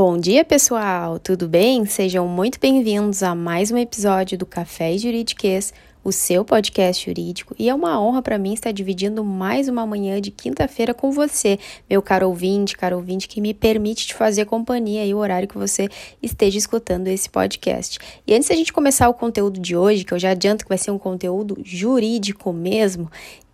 Bom dia, pessoal! Tudo bem? Sejam muito bem-vindos a mais um episódio do Café Juridiquês, o seu podcast jurídico, e é uma honra para mim estar dividindo mais uma manhã de quinta-feira com você, meu caro ouvinte, caro ouvinte, que me permite te fazer companhia e o horário que você esteja escutando esse podcast. E antes da gente começar o conteúdo de hoje, que eu já adianto que vai ser um conteúdo jurídico mesmo,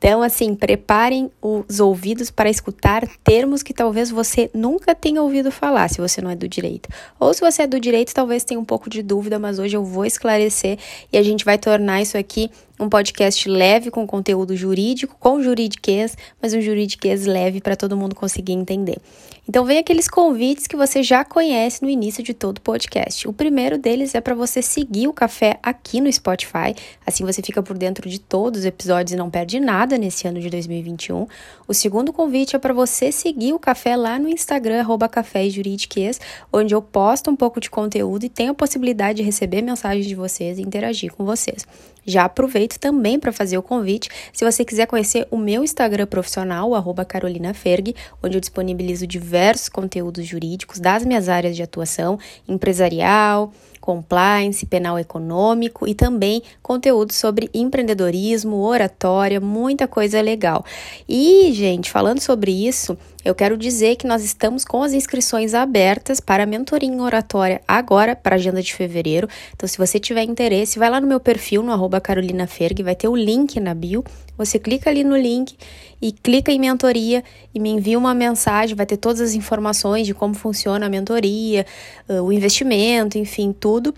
então, assim, preparem os ouvidos para escutar termos que talvez você nunca tenha ouvido falar, se você não é do direito. Ou se você é do direito, talvez tenha um pouco de dúvida, mas hoje eu vou esclarecer e a gente vai tornar isso aqui um podcast leve com conteúdo jurídico, com juridiquês, mas um juridiquês leve para todo mundo conseguir entender. Então, vem aqueles convites que você já conhece no início de todo o podcast. O primeiro deles é para você seguir o café aqui no Spotify, assim você fica por dentro de todos os episódios e não perde nada nesse ano de 2021. O segundo convite é para você seguir o café lá no Instagram, arroba café juridiquês, onde eu posto um pouco de conteúdo e tenho a possibilidade de receber mensagens de vocês e interagir com vocês. Já aproveito também para fazer o convite, se você quiser conhecer o meu Instagram profissional, arroba Carolina Ferg, onde eu disponibilizo diversos conteúdos jurídicos das minhas áreas de atuação, empresarial, compliance, penal econômico e também conteúdo sobre empreendedorismo, oratória, muita coisa legal. E, gente, falando sobre isso, eu quero dizer que nós estamos com as inscrições abertas para a mentoria em oratória agora, para a agenda de fevereiro. Então, se você tiver interesse, vai lá no meu perfil, no arroba Carolina Ferg, vai ter o link na bio. Você clica ali no link e clica em mentoria e me envia uma mensagem, vai ter todas as informações de como funciona a mentoria, o investimento, enfim, tudo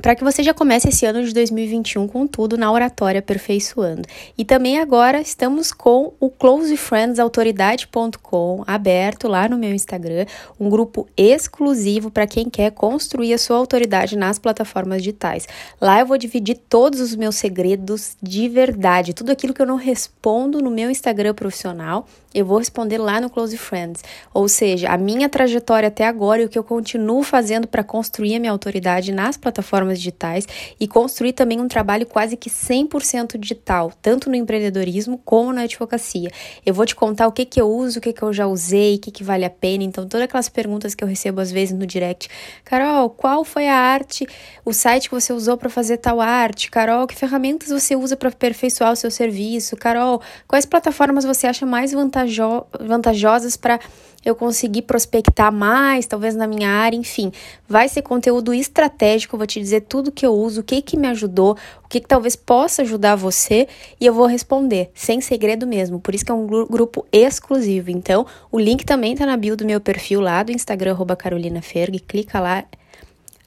para que você já comece esse ano de 2021 com tudo na oratória aperfeiçoando. E também agora estamos com o closefriendsautoridade.com aberto lá no meu Instagram, um grupo exclusivo para quem quer construir a sua autoridade nas plataformas digitais. Lá eu vou dividir todos os meus segredos de verdade, tudo aquilo que eu não respondo no meu Instagram profissional, eu vou responder lá no Close Friends. Ou seja, a minha trajetória até agora e o que eu continuo fazendo para construir a minha autoridade nas plataformas digitais e construir também um trabalho quase que 100% digital, tanto no empreendedorismo como na advocacia. Eu vou te contar o que, que eu uso, o que, que eu já usei, o que, que vale a pena. Então, todas aquelas perguntas que eu recebo às vezes no direct. Carol, qual foi a arte, o site que você usou para fazer tal arte? Carol, que ferramentas você usa para aperfeiçoar o seu serviço? Carol, quais plataformas você acha mais vantajosas? Vantajo vantajosas para eu conseguir prospectar mais, talvez na minha área, enfim. Vai ser conteúdo estratégico, vou te dizer tudo que eu uso, o que que me ajudou, o que, que talvez possa ajudar você e eu vou responder, sem segredo mesmo. Por isso que é um grupo exclusivo. Então, o link também tá na bio do meu perfil lá do Instagram, Carolina Ferg, clica lá,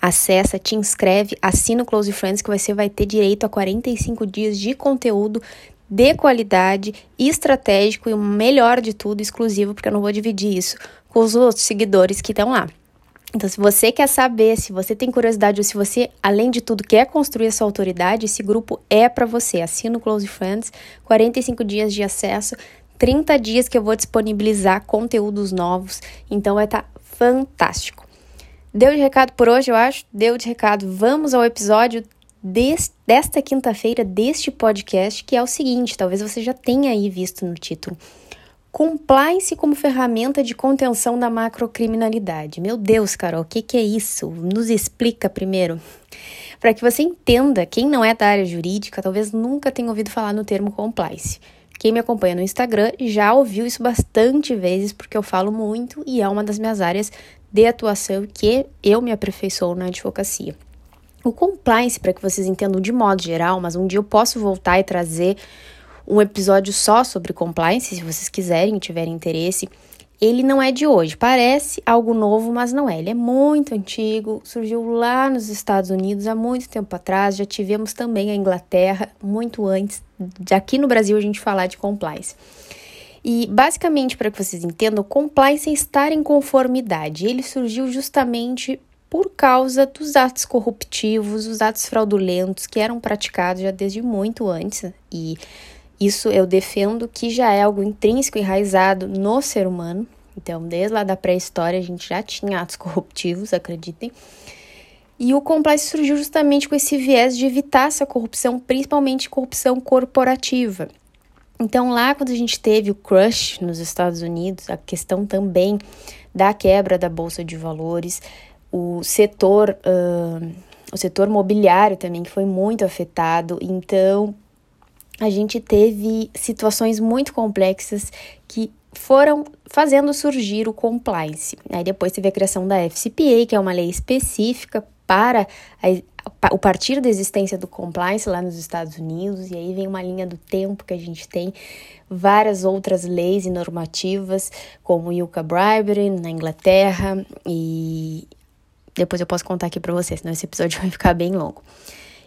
acessa, te inscreve, assina o Close Friends que você vai ter direito a 45 dias de conteúdo de qualidade, estratégico e o melhor de tudo, exclusivo, porque eu não vou dividir isso com os outros seguidores que estão lá. Então, se você quer saber, se você tem curiosidade ou se você, além de tudo, quer construir a sua autoridade, esse grupo é para você. Assina o Close Friends, 45 dias de acesso, 30 dias que eu vou disponibilizar conteúdos novos. Então, vai estar tá fantástico. Deu de recado por hoje, eu acho? Deu de recado. Vamos ao episódio desta quinta-feira deste podcast, que é o seguinte: talvez você já tenha aí visto no título. Compliance como ferramenta de contenção da macrocriminalidade. Meu Deus, Carol, o que, que é isso? Nos explica primeiro. Para que você entenda, quem não é da área jurídica talvez nunca tenha ouvido falar no termo compliance. Quem me acompanha no Instagram já ouviu isso bastante vezes, porque eu falo muito e é uma das minhas áreas de atuação que eu me aperfeiçoo na advocacia. O compliance, para que vocês entendam de modo geral, mas um dia eu posso voltar e trazer um episódio só sobre compliance, se vocês quiserem tiverem interesse. Ele não é de hoje, parece algo novo, mas não é. Ele é muito antigo, surgiu lá nos Estados Unidos há muito tempo atrás. Já tivemos também a Inglaterra, muito antes de aqui no Brasil a gente falar de compliance. E basicamente, para que vocês entendam, compliance é estar em conformidade. Ele surgiu justamente por causa dos atos corruptivos, os atos fraudulentos que eram praticados já desde muito antes. E isso eu defendo que já é algo intrínseco e enraizado no ser humano. Então, desde lá da pré-história, a gente já tinha atos corruptivos, acreditem. E o compliance surgiu justamente com esse viés de evitar essa corrupção, principalmente corrupção corporativa. Então, lá quando a gente teve o crush nos Estados Unidos, a questão também da quebra da bolsa de valores, o setor uh, o setor mobiliário também que foi muito afetado. Então a gente teve situações muito complexas que foram fazendo surgir o compliance. Aí depois teve a criação da FCPA, que é uma lei específica para a, o partir da existência do compliance lá nos Estados Unidos, e aí vem uma linha do tempo que a gente tem várias outras leis e normativas, como o Yucca Bribery na Inglaterra, e depois eu posso contar aqui para vocês, senão esse episódio vai ficar bem longo.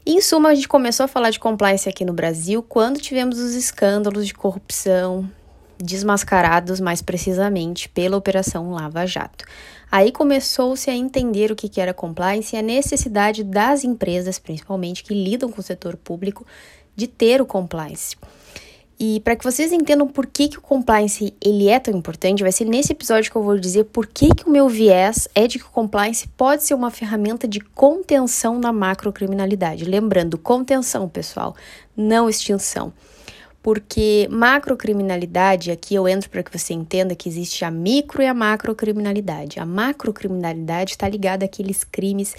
Em suma, a gente começou a falar de compliance aqui no Brasil quando tivemos os escândalos de corrupção desmascarados mais precisamente pela Operação Lava Jato. Aí começou-se a entender o que era compliance e a necessidade das empresas, principalmente que lidam com o setor público, de ter o compliance. E para que vocês entendam por que, que o compliance ele é tão importante, vai ser nesse episódio que eu vou dizer por que, que o meu viés é de que o compliance pode ser uma ferramenta de contenção da macrocriminalidade. Lembrando, contenção, pessoal, não extinção. Porque macrocriminalidade, aqui eu entro para que você entenda que existe a micro e a macrocriminalidade. A macrocriminalidade está ligada àqueles crimes,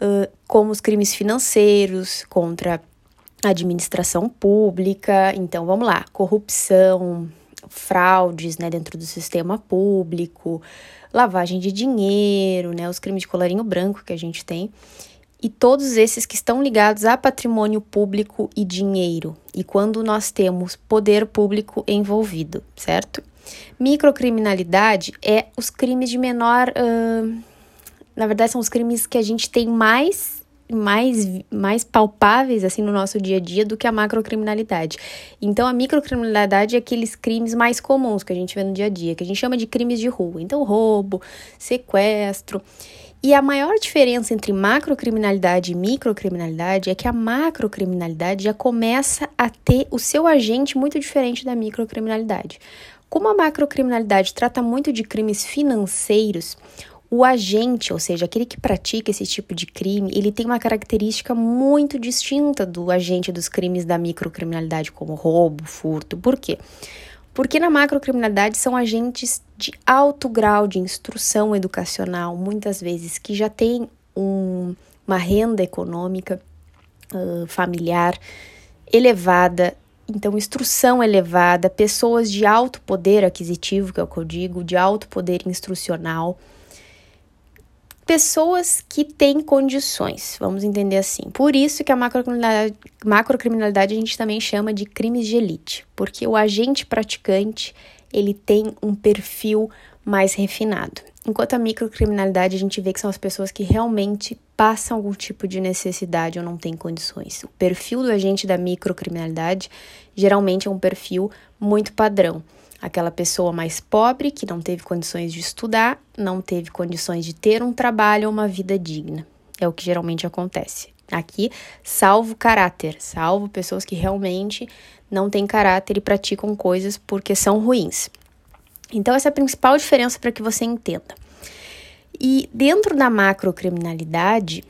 uh, como os crimes financeiros, contra administração pública. Então, vamos lá: corrupção, fraudes né, dentro do sistema público, lavagem de dinheiro, né, os crimes de colarinho branco que a gente tem. E todos esses que estão ligados a patrimônio público e dinheiro, e quando nós temos poder público envolvido, certo? Microcriminalidade é os crimes de menor. Uh, na verdade, são os crimes que a gente tem mais mais, mais palpáveis assim no nosso dia a dia do que a macrocriminalidade. Então a microcriminalidade é aqueles crimes mais comuns que a gente vê no dia a dia, que a gente chama de crimes de rua. Então roubo, sequestro. E a maior diferença entre macrocriminalidade e microcriminalidade é que a macrocriminalidade já começa a ter o seu agente muito diferente da microcriminalidade. Como a macrocriminalidade trata muito de crimes financeiros, o agente, ou seja, aquele que pratica esse tipo de crime, ele tem uma característica muito distinta do agente dos crimes da microcriminalidade, como roubo, furto. Por quê? Porque na macrocriminalidade são agentes de alto grau de instrução educacional, muitas vezes que já têm um, uma renda econômica uh, familiar elevada, então, instrução elevada, pessoas de alto poder aquisitivo, que é o que eu digo, de alto poder instrucional pessoas que têm condições, vamos entender assim. Por isso que a macrocriminalidade, macrocriminalidade a gente também chama de crimes de elite, porque o agente praticante ele tem um perfil mais refinado. Enquanto a microcriminalidade a gente vê que são as pessoas que realmente passam algum tipo de necessidade ou não têm condições. O perfil do agente da microcriminalidade geralmente é um perfil muito padrão aquela pessoa mais pobre que não teve condições de estudar, não teve condições de ter um trabalho ou uma vida digna. É o que geralmente acontece. Aqui, salvo caráter, salvo pessoas que realmente não têm caráter e praticam coisas porque são ruins. Então, essa é a principal diferença para que você entenda. E dentro da macrocriminalidade,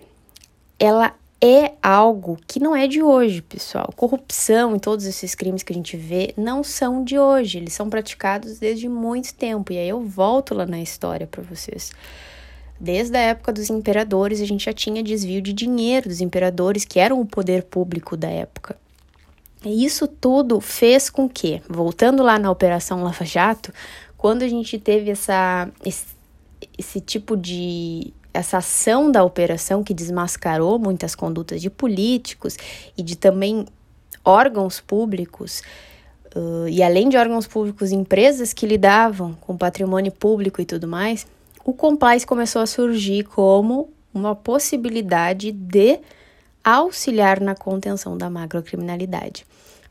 ela é algo que não é de hoje, pessoal. Corrupção e todos esses crimes que a gente vê não são de hoje, eles são praticados desde muito tempo. E aí eu volto lá na história para vocês. Desde a época dos imperadores, a gente já tinha desvio de dinheiro dos imperadores, que eram o poder público da época. E isso tudo fez com que, voltando lá na Operação Lava Jato, quando a gente teve essa, esse, esse tipo de essa ação da operação que desmascarou muitas condutas de políticos e de também órgãos públicos, uh, e além de órgãos públicos, empresas que lidavam com patrimônio público e tudo mais, o compliance começou a surgir como uma possibilidade de auxiliar na contenção da macrocriminalidade.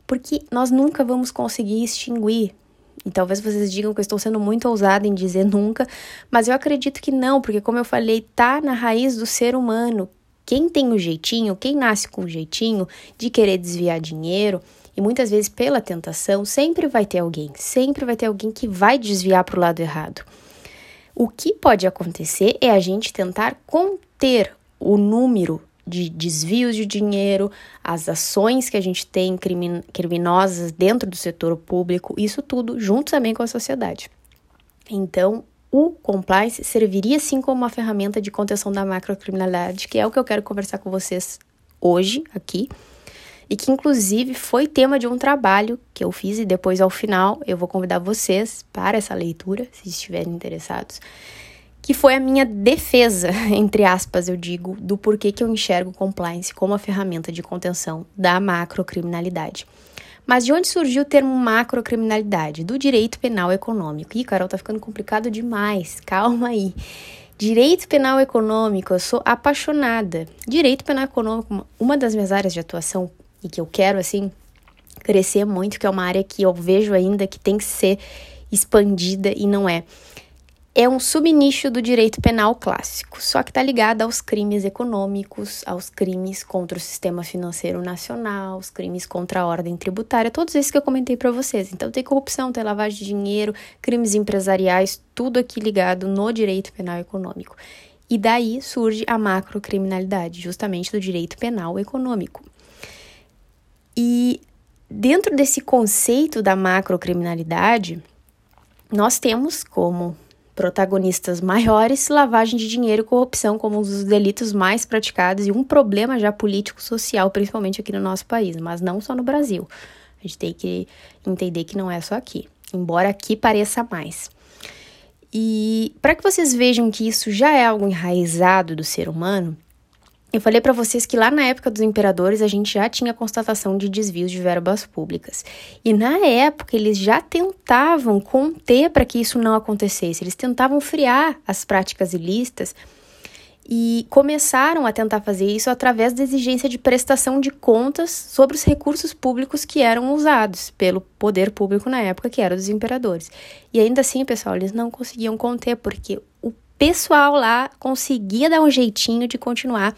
Porque nós nunca vamos conseguir extinguir e talvez vocês digam que eu estou sendo muito ousada em dizer nunca, mas eu acredito que não, porque como eu falei, tá na raiz do ser humano. Quem tem o jeitinho, quem nasce com o jeitinho de querer desviar dinheiro, e muitas vezes pela tentação, sempre vai ter alguém, sempre vai ter alguém que vai desviar para o lado errado. O que pode acontecer é a gente tentar conter o número de desvios de dinheiro, as ações que a gente tem crimin criminosas dentro do setor público, isso tudo junto também com a sociedade. Então, o compliance serviria sim como uma ferramenta de contenção da macrocriminalidade, que é o que eu quero conversar com vocês hoje aqui, e que inclusive foi tema de um trabalho que eu fiz e depois ao final eu vou convidar vocês para essa leitura, se estiverem interessados, que foi a minha defesa, entre aspas, eu digo, do porquê que eu enxergo compliance como a ferramenta de contenção da macrocriminalidade. Mas de onde surgiu o termo macrocriminalidade? Do direito penal econômico. Ih, Carol, tá ficando complicado demais. Calma aí. Direito penal econômico, eu sou apaixonada. Direito penal econômico, uma das minhas áreas de atuação e que eu quero, assim, crescer muito, que é uma área que eu vejo ainda que tem que ser expandida e não é é um subnicho do direito penal clássico, só que está ligado aos crimes econômicos, aos crimes contra o sistema financeiro nacional, os crimes contra a ordem tributária, todos esses que eu comentei para vocês. Então tem corrupção, tem lavagem de dinheiro, crimes empresariais, tudo aqui ligado no direito penal econômico. E daí surge a macrocriminalidade, justamente do direito penal econômico. E dentro desse conceito da macrocriminalidade, nós temos como protagonistas maiores, lavagem de dinheiro e corrupção como um dos delitos mais praticados e um problema já político-social, principalmente aqui no nosso país, mas não só no Brasil. A gente tem que entender que não é só aqui, embora aqui pareça mais. E para que vocês vejam que isso já é algo enraizado do ser humano, eu falei para vocês que lá na época dos imperadores a gente já tinha constatação de desvios de verbas públicas. E na época eles já tentavam conter para que isso não acontecesse. Eles tentavam friar as práticas ilícitas e começaram a tentar fazer isso através da exigência de prestação de contas sobre os recursos públicos que eram usados pelo poder público na época, que era dos imperadores. E ainda assim, pessoal, eles não conseguiam conter porque o pessoal lá conseguia dar um jeitinho de continuar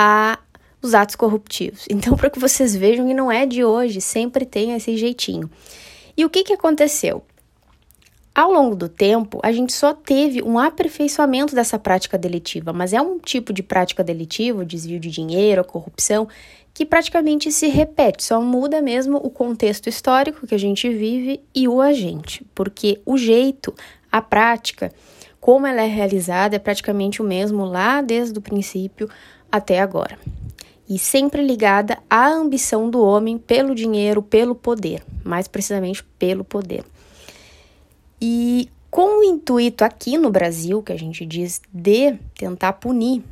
a os atos corruptivos. Então, para que vocês vejam que não é de hoje, sempre tem esse jeitinho. E o que, que aconteceu? Ao longo do tempo, a gente só teve um aperfeiçoamento dessa prática delitiva, mas é um tipo de prática delitiva, desvio de dinheiro, corrupção, que praticamente se repete, só muda mesmo o contexto histórico que a gente vive e o agente, porque o jeito, a prática, como ela é realizada é praticamente o mesmo lá desde o princípio até agora. E sempre ligada à ambição do homem pelo dinheiro, pelo poder, mais precisamente pelo poder. E com o intuito aqui no Brasil, que a gente diz de tentar punir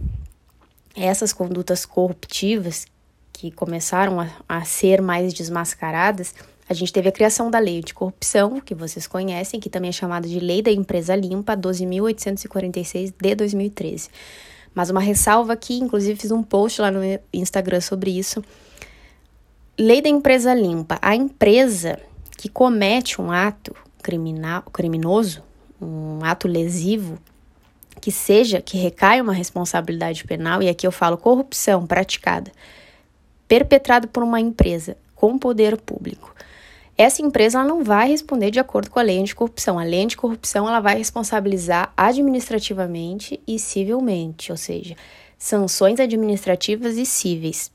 essas condutas corruptivas que começaram a, a ser mais desmascaradas, a gente teve a criação da Lei de Corrupção, que vocês conhecem, que também é chamada de Lei da Empresa Limpa, 12.846 de 2013. Mas uma ressalva aqui, inclusive fiz um post lá no Instagram sobre isso. Lei da empresa limpa. A empresa que comete um ato criminal, criminoso, um ato lesivo, que seja que recaia uma responsabilidade penal, e aqui eu falo corrupção praticada, perpetrada por uma empresa com poder público, essa empresa não vai responder de acordo com a lei anticorrupção. A lei anticorrupção ela vai responsabilizar administrativamente e civilmente, ou seja, sanções administrativas e cíveis.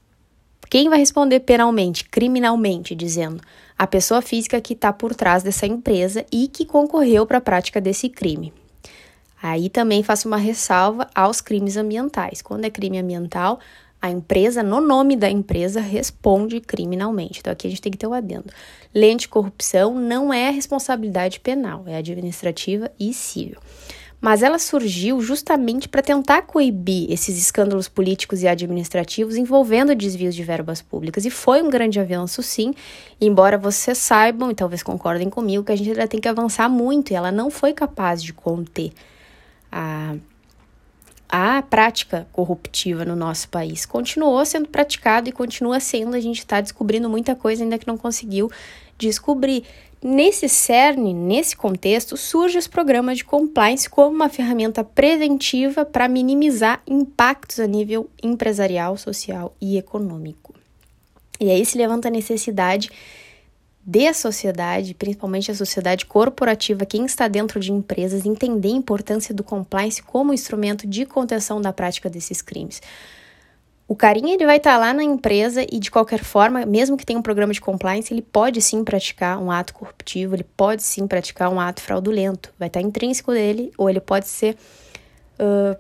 Quem vai responder penalmente, criminalmente, dizendo a pessoa física que está por trás dessa empresa e que concorreu para a prática desse crime. Aí também faço uma ressalva aos crimes ambientais. Quando é crime ambiental, a empresa, no nome da empresa, responde criminalmente. Então aqui a gente tem que ter o um adendo. Lei corrupção não é responsabilidade penal, é administrativa e civil. Mas ela surgiu justamente para tentar coibir esses escândalos políticos e administrativos envolvendo desvios de verbas públicas. E foi um grande avanço, sim, embora vocês saibam e talvez concordem comigo que a gente ainda tem que avançar muito e ela não foi capaz de conter a a prática corruptiva no nosso país. Continuou sendo praticado e continua sendo, a gente está descobrindo muita coisa ainda que não conseguiu descobrir. Nesse cerne, nesse contexto, surgem os programas de compliance como uma ferramenta preventiva para minimizar impactos a nível empresarial, social e econômico. E aí se levanta a necessidade de sociedade, principalmente a sociedade corporativa, quem está dentro de empresas, entender a importância do compliance como instrumento de contenção da prática desses crimes. O carinha ele vai estar lá na empresa e de qualquer forma, mesmo que tenha um programa de compliance, ele pode sim praticar um ato corruptivo, ele pode sim praticar um ato fraudulento. Vai estar intrínseco dele ou ele pode ser uh,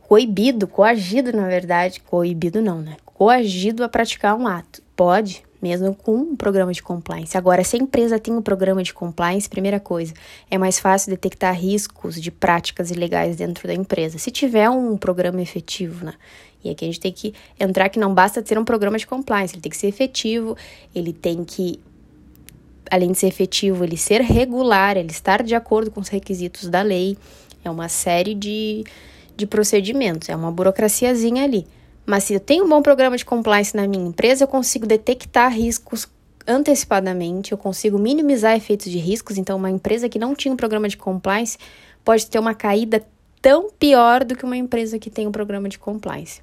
coibido, coagido, na verdade, coibido não, né? Coagido a praticar um ato. Pode, mesmo com um programa de compliance. Agora, se a empresa tem um programa de compliance, primeira coisa, é mais fácil detectar riscos de práticas ilegais dentro da empresa. Se tiver um programa efetivo, né? E aqui a gente tem que entrar que não basta ter um programa de compliance, ele tem que ser efetivo, ele tem que, além de ser efetivo, ele ser regular, ele estar de acordo com os requisitos da lei. É uma série de, de procedimentos, é uma burocraciazinha ali. Mas se eu tenho um bom programa de compliance na minha empresa, eu consigo detectar riscos antecipadamente, eu consigo minimizar efeitos de riscos. Então, uma empresa que não tinha um programa de compliance pode ter uma caída tão pior do que uma empresa que tem um programa de compliance.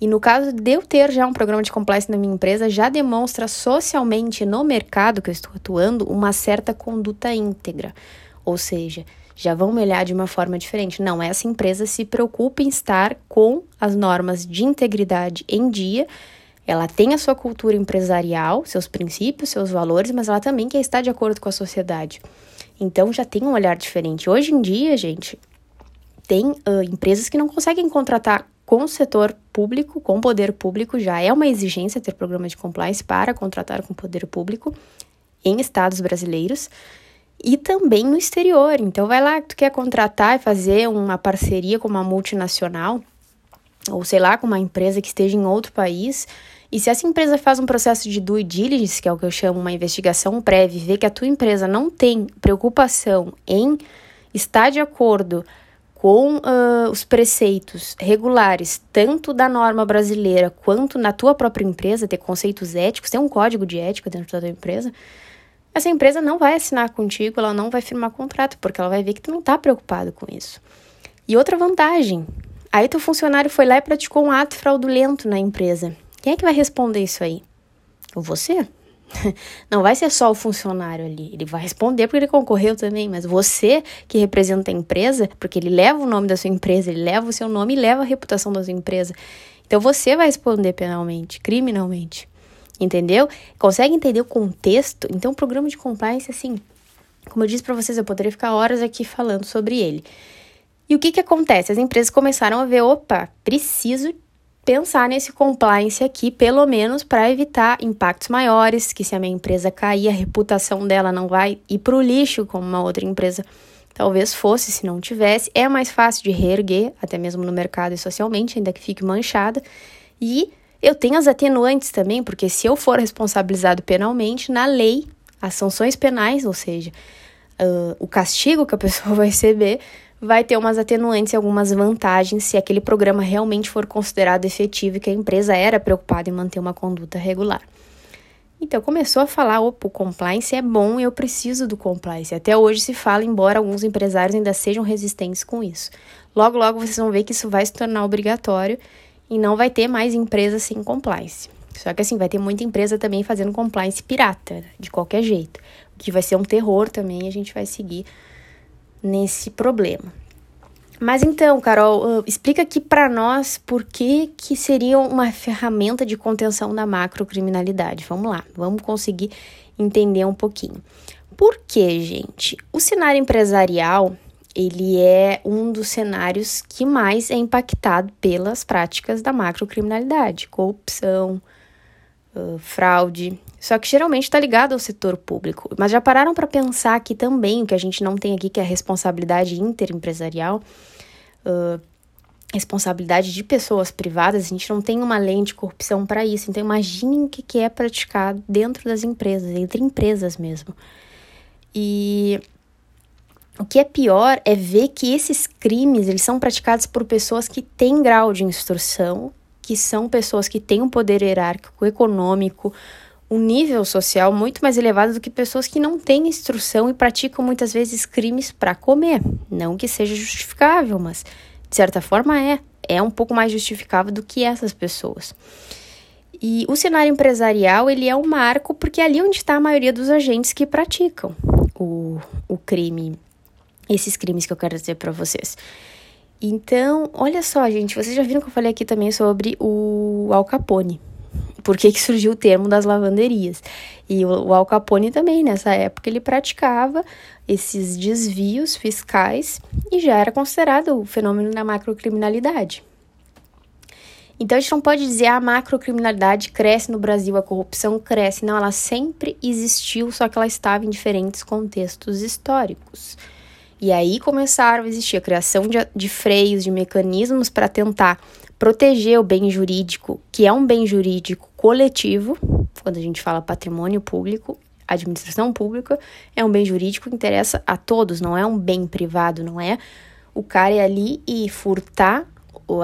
E no caso de eu ter já um programa de compliance na minha empresa, já demonstra socialmente no mercado que eu estou atuando uma certa conduta íntegra. Ou seja, já vão me olhar de uma forma diferente. Não, essa empresa se preocupa em estar com as normas de integridade em dia. Ela tem a sua cultura empresarial, seus princípios, seus valores, mas ela também quer estar de acordo com a sociedade. Então já tem um olhar diferente. Hoje em dia, gente, tem uh, empresas que não conseguem contratar com o setor público, com o poder público, já é uma exigência ter programa de compliance para contratar com o poder público em estados brasileiros e também no exterior. Então, vai lá que tu quer contratar e fazer uma parceria com uma multinacional, ou sei lá, com uma empresa que esteja em outro país. E se essa empresa faz um processo de due diligence, que é o que eu chamo uma investigação prévia, vê que a tua empresa não tem preocupação em estar de acordo com uh, os preceitos regulares, tanto da norma brasileira quanto na tua própria empresa, ter conceitos éticos, ter um código de ética dentro da tua empresa, essa empresa não vai assinar contigo, ela não vai firmar contrato, porque ela vai ver que tu não está preocupado com isso. E outra vantagem, aí teu funcionário foi lá e praticou um ato fraudulento na empresa. Quem é que vai responder isso aí? Você? Não vai ser só o funcionário ali, ele vai responder porque ele concorreu também, mas você que representa a empresa, porque ele leva o nome da sua empresa, ele leva o seu nome e leva a reputação da sua empresa. Então você vai responder penalmente, criminalmente entendeu? Consegue entender o contexto? Então, o programa de compliance, assim, como eu disse para vocês, eu poderia ficar horas aqui falando sobre ele. E o que que acontece? As empresas começaram a ver, opa, preciso pensar nesse compliance aqui, pelo menos para evitar impactos maiores, que se a minha empresa cair, a reputação dela não vai ir para o lixo como uma outra empresa talvez fosse se não tivesse. É mais fácil de reerguer, até mesmo no mercado e socialmente, ainda que fique manchada. E eu tenho as atenuantes também, porque se eu for responsabilizado penalmente, na lei, as sanções penais, ou seja, uh, o castigo que a pessoa vai receber, vai ter umas atenuantes e algumas vantagens se aquele programa realmente for considerado efetivo e que a empresa era preocupada em manter uma conduta regular. Então começou a falar, opa, o compliance é bom, eu preciso do compliance. Até hoje se fala, embora alguns empresários ainda sejam resistentes com isso. Logo, logo vocês vão ver que isso vai se tornar obrigatório e não vai ter mais empresa sem compliance. Só que assim, vai ter muita empresa também fazendo compliance pirata, né? de qualquer jeito. O que vai ser um terror também, a gente vai seguir nesse problema. Mas então, Carol, uh, explica aqui para nós por que, que seria uma ferramenta de contenção da macrocriminalidade. Vamos lá, vamos conseguir entender um pouquinho. Por que, gente? O cenário empresarial ele é um dos cenários que mais é impactado pelas práticas da macrocriminalidade, corrupção, uh, fraude. Só que geralmente está ligado ao setor público. Mas já pararam para pensar que também o que a gente não tem aqui, que é a responsabilidade interempresarial, uh, responsabilidade de pessoas privadas, a gente não tem uma lei de corrupção para isso. Então imaginem o que é praticado dentro das empresas, entre empresas mesmo. E o que é pior é ver que esses crimes eles são praticados por pessoas que têm grau de instrução, que são pessoas que têm um poder hierárquico, econômico, um nível social muito mais elevado do que pessoas que não têm instrução e praticam muitas vezes crimes para comer. Não que seja justificável, mas de certa forma é. É um pouco mais justificável do que essas pessoas. E o cenário empresarial ele é um marco porque é ali onde está a maioria dos agentes que praticam o, o crime esses crimes que eu quero dizer para vocês. Então, olha só, gente, vocês já viram que eu falei aqui também sobre o Al Capone. Por que, que surgiu o termo das lavanderias? E o, Al Capone também, nessa época, ele praticava esses desvios fiscais e já era considerado o fenômeno da macrocriminalidade. Então a gente não pode dizer ah, a macrocriminalidade cresce no Brasil, a corrupção cresce. Não, ela sempre existiu, só que ela estava em diferentes contextos históricos. E aí começaram a existir a criação de, de freios, de mecanismos para tentar proteger o bem jurídico, que é um bem jurídico coletivo, quando a gente fala patrimônio público, administração pública, é um bem jurídico que interessa a todos, não é um bem privado, não é o cara ir ali e furtar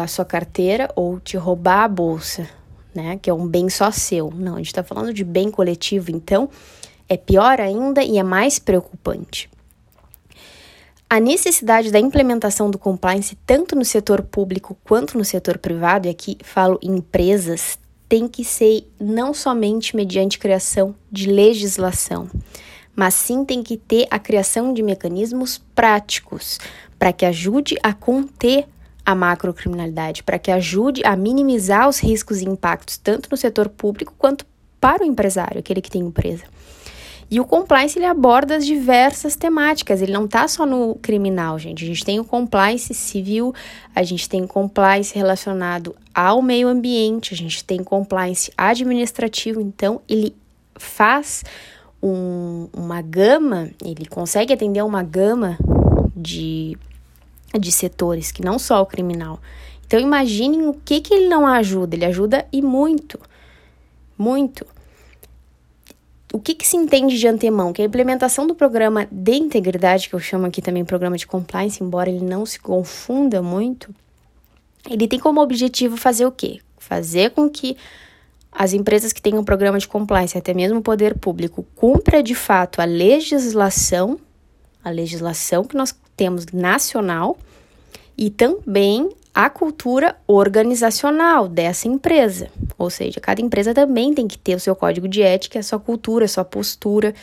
a sua carteira ou te roubar a bolsa, né? Que é um bem só seu. Não, a gente está falando de bem coletivo, então é pior ainda e é mais preocupante. A necessidade da implementação do compliance, tanto no setor público quanto no setor privado, e aqui falo empresas, tem que ser não somente mediante criação de legislação, mas sim tem que ter a criação de mecanismos práticos para que ajude a conter a macrocriminalidade, para que ajude a minimizar os riscos e impactos tanto no setor público quanto para o empresário, aquele que tem empresa. E o compliance ele aborda as diversas temáticas, ele não está só no criminal, gente. A gente tem o compliance civil, a gente tem compliance relacionado ao meio ambiente, a gente tem compliance administrativo, então ele faz um, uma gama, ele consegue atender uma gama de de setores, que não só o criminal. Então imaginem o que, que ele não ajuda, ele ajuda e muito, muito. O que, que se entende de antemão? Que a implementação do programa de integridade, que eu chamo aqui também programa de compliance, embora ele não se confunda muito, ele tem como objetivo fazer o quê? Fazer com que as empresas que tenham um programa de compliance, até mesmo o poder público, cumpra de fato a legislação, a legislação que nós temos nacional e também a cultura organizacional dessa empresa. Ou seja, cada empresa também tem que ter o seu código de ética, a sua cultura, a sua postura,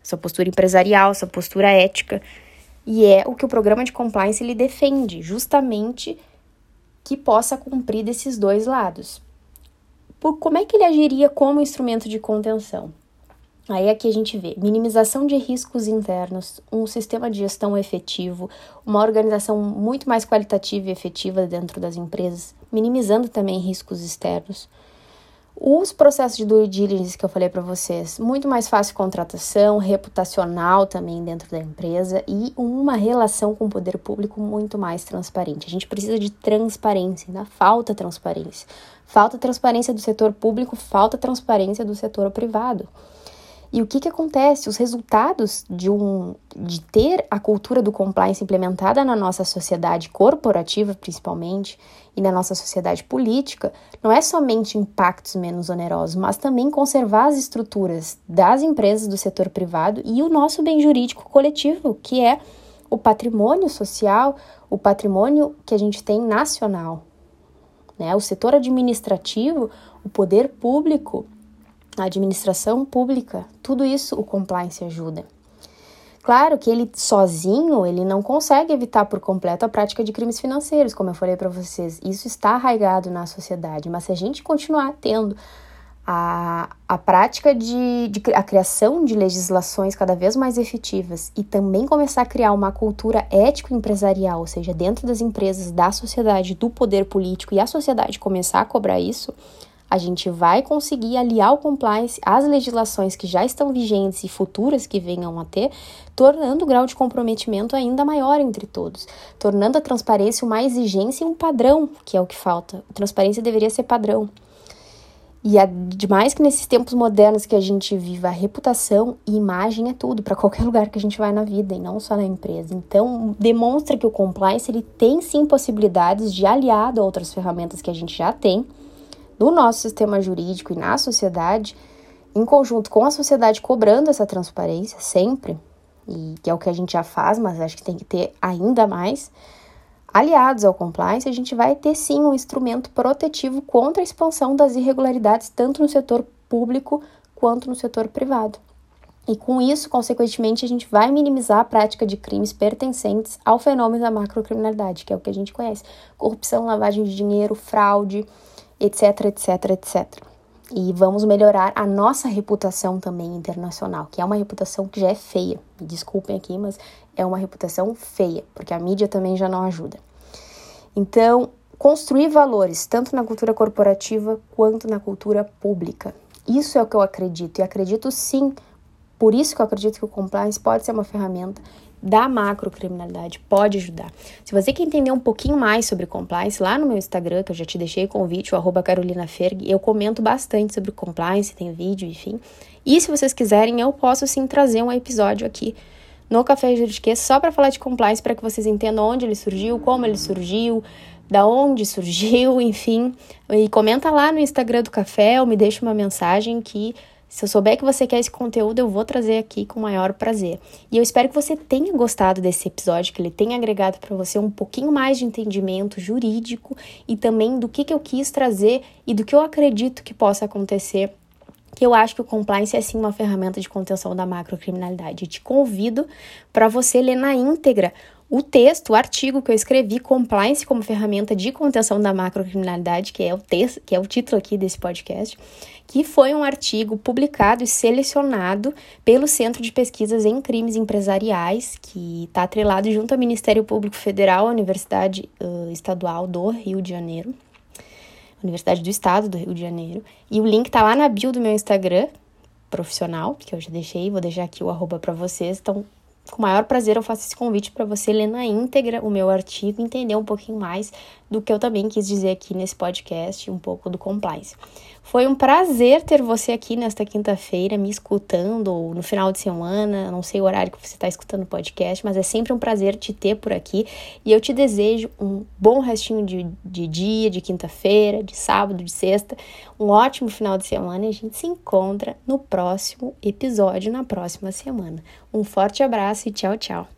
a sua postura empresarial, a sua postura ética. E é o que o programa de compliance ele defende, justamente que possa cumprir desses dois lados. Por como é que ele agiria como instrumento de contenção? Aí aqui a gente vê minimização de riscos internos, um sistema de gestão efetivo, uma organização muito mais qualitativa e efetiva dentro das empresas, minimizando também riscos externos. Os processos de due diligence que eu falei para vocês, muito mais fácil contratação, reputacional também dentro da empresa e uma relação com o poder público muito mais transparente. A gente precisa de transparência, ainda falta transparência. Falta transparência do setor público, falta transparência do setor privado. E o que, que acontece? Os resultados de, um, de ter a cultura do compliance implementada na nossa sociedade corporativa, principalmente, e na nossa sociedade política, não é somente impactos menos onerosos, mas também conservar as estruturas das empresas do setor privado e o nosso bem jurídico coletivo, que é o patrimônio social, o patrimônio que a gente tem nacional. Né? O setor administrativo, o poder público a administração pública, tudo isso o compliance ajuda. Claro que ele sozinho, ele não consegue evitar por completo a prática de crimes financeiros, como eu falei para vocês. Isso está arraigado na sociedade, mas se a gente continuar tendo a, a prática de, de a criação de legislações cada vez mais efetivas e também começar a criar uma cultura ético-empresarial, ou seja, dentro das empresas, da sociedade, do poder político e a sociedade começar a cobrar isso, a gente vai conseguir aliar o compliance às legislações que já estão vigentes e futuras que venham a ter, tornando o grau de comprometimento ainda maior entre todos, tornando a transparência uma exigência e um padrão, que é o que falta. A transparência deveria ser padrão. E é demais que nesses tempos modernos que a gente vive, a reputação e imagem é tudo para qualquer lugar que a gente vai na vida e não só na empresa. Então, demonstra que o compliance ele tem sim possibilidades de aliado a outras ferramentas que a gente já tem no nosso sistema jurídico e na sociedade, em conjunto com a sociedade cobrando essa transparência sempre, e que é o que a gente já faz, mas acho que tem que ter ainda mais. Aliados ao compliance, a gente vai ter sim um instrumento protetivo contra a expansão das irregularidades, tanto no setor público quanto no setor privado. E com isso, consequentemente, a gente vai minimizar a prática de crimes pertencentes ao fenômeno da macrocriminalidade, que é o que a gente conhece: corrupção, lavagem de dinheiro, fraude, etc, etc, etc. E vamos melhorar a nossa reputação também internacional, que é uma reputação que já é feia. Me desculpem aqui, mas é uma reputação feia, porque a mídia também já não ajuda. Então, construir valores, tanto na cultura corporativa quanto na cultura pública. Isso é o que eu acredito, e acredito sim por isso que eu acredito que o compliance pode ser uma ferramenta da macrocriminalidade, pode ajudar. Se você quer entender um pouquinho mais sobre compliance, lá no meu Instagram, que eu já te deixei o convite, o arroba Carolina Ferg, eu comento bastante sobre compliance, tem vídeo, enfim. E se vocês quiserem, eu posso sim trazer um episódio aqui no Café Juridiquês só para falar de compliance, para que vocês entendam onde ele surgiu, como ele surgiu, da onde surgiu, enfim. E comenta lá no Instagram do Café ou me deixa uma mensagem que se eu souber que você quer esse conteúdo, eu vou trazer aqui com o maior prazer. E eu espero que você tenha gostado desse episódio, que ele tenha agregado para você um pouquinho mais de entendimento jurídico e também do que, que eu quis trazer e do que eu acredito que possa acontecer que eu acho que o compliance é sim uma ferramenta de contenção da macrocriminalidade. te convido para você ler na íntegra o texto, o artigo que eu escrevi, Compliance como ferramenta de contenção da macrocriminalidade, que é o texto, que é o título aqui desse podcast, que foi um artigo publicado e selecionado pelo Centro de Pesquisas em Crimes Empresariais, que está atrelado junto ao Ministério Público Federal, à Universidade uh, Estadual do Rio de Janeiro, Universidade do Estado do Rio de Janeiro, e o link está lá na bio do meu Instagram profissional, que eu já deixei, vou deixar aqui o arroba para vocês, então com o maior prazer eu faço esse convite para você ler na íntegra o meu artigo entender um pouquinho mais do que eu também quis dizer aqui nesse podcast, um pouco do compliance. Foi um prazer ter você aqui nesta quinta-feira, me escutando, ou no final de semana, não sei o horário que você está escutando o podcast, mas é sempre um prazer te ter por aqui e eu te desejo um bom restinho de, de dia, de quinta-feira, de sábado, de sexta, um ótimo final de semana e a gente se encontra no próximo episódio, na próxima semana. Um forte abraço e tchau, tchau!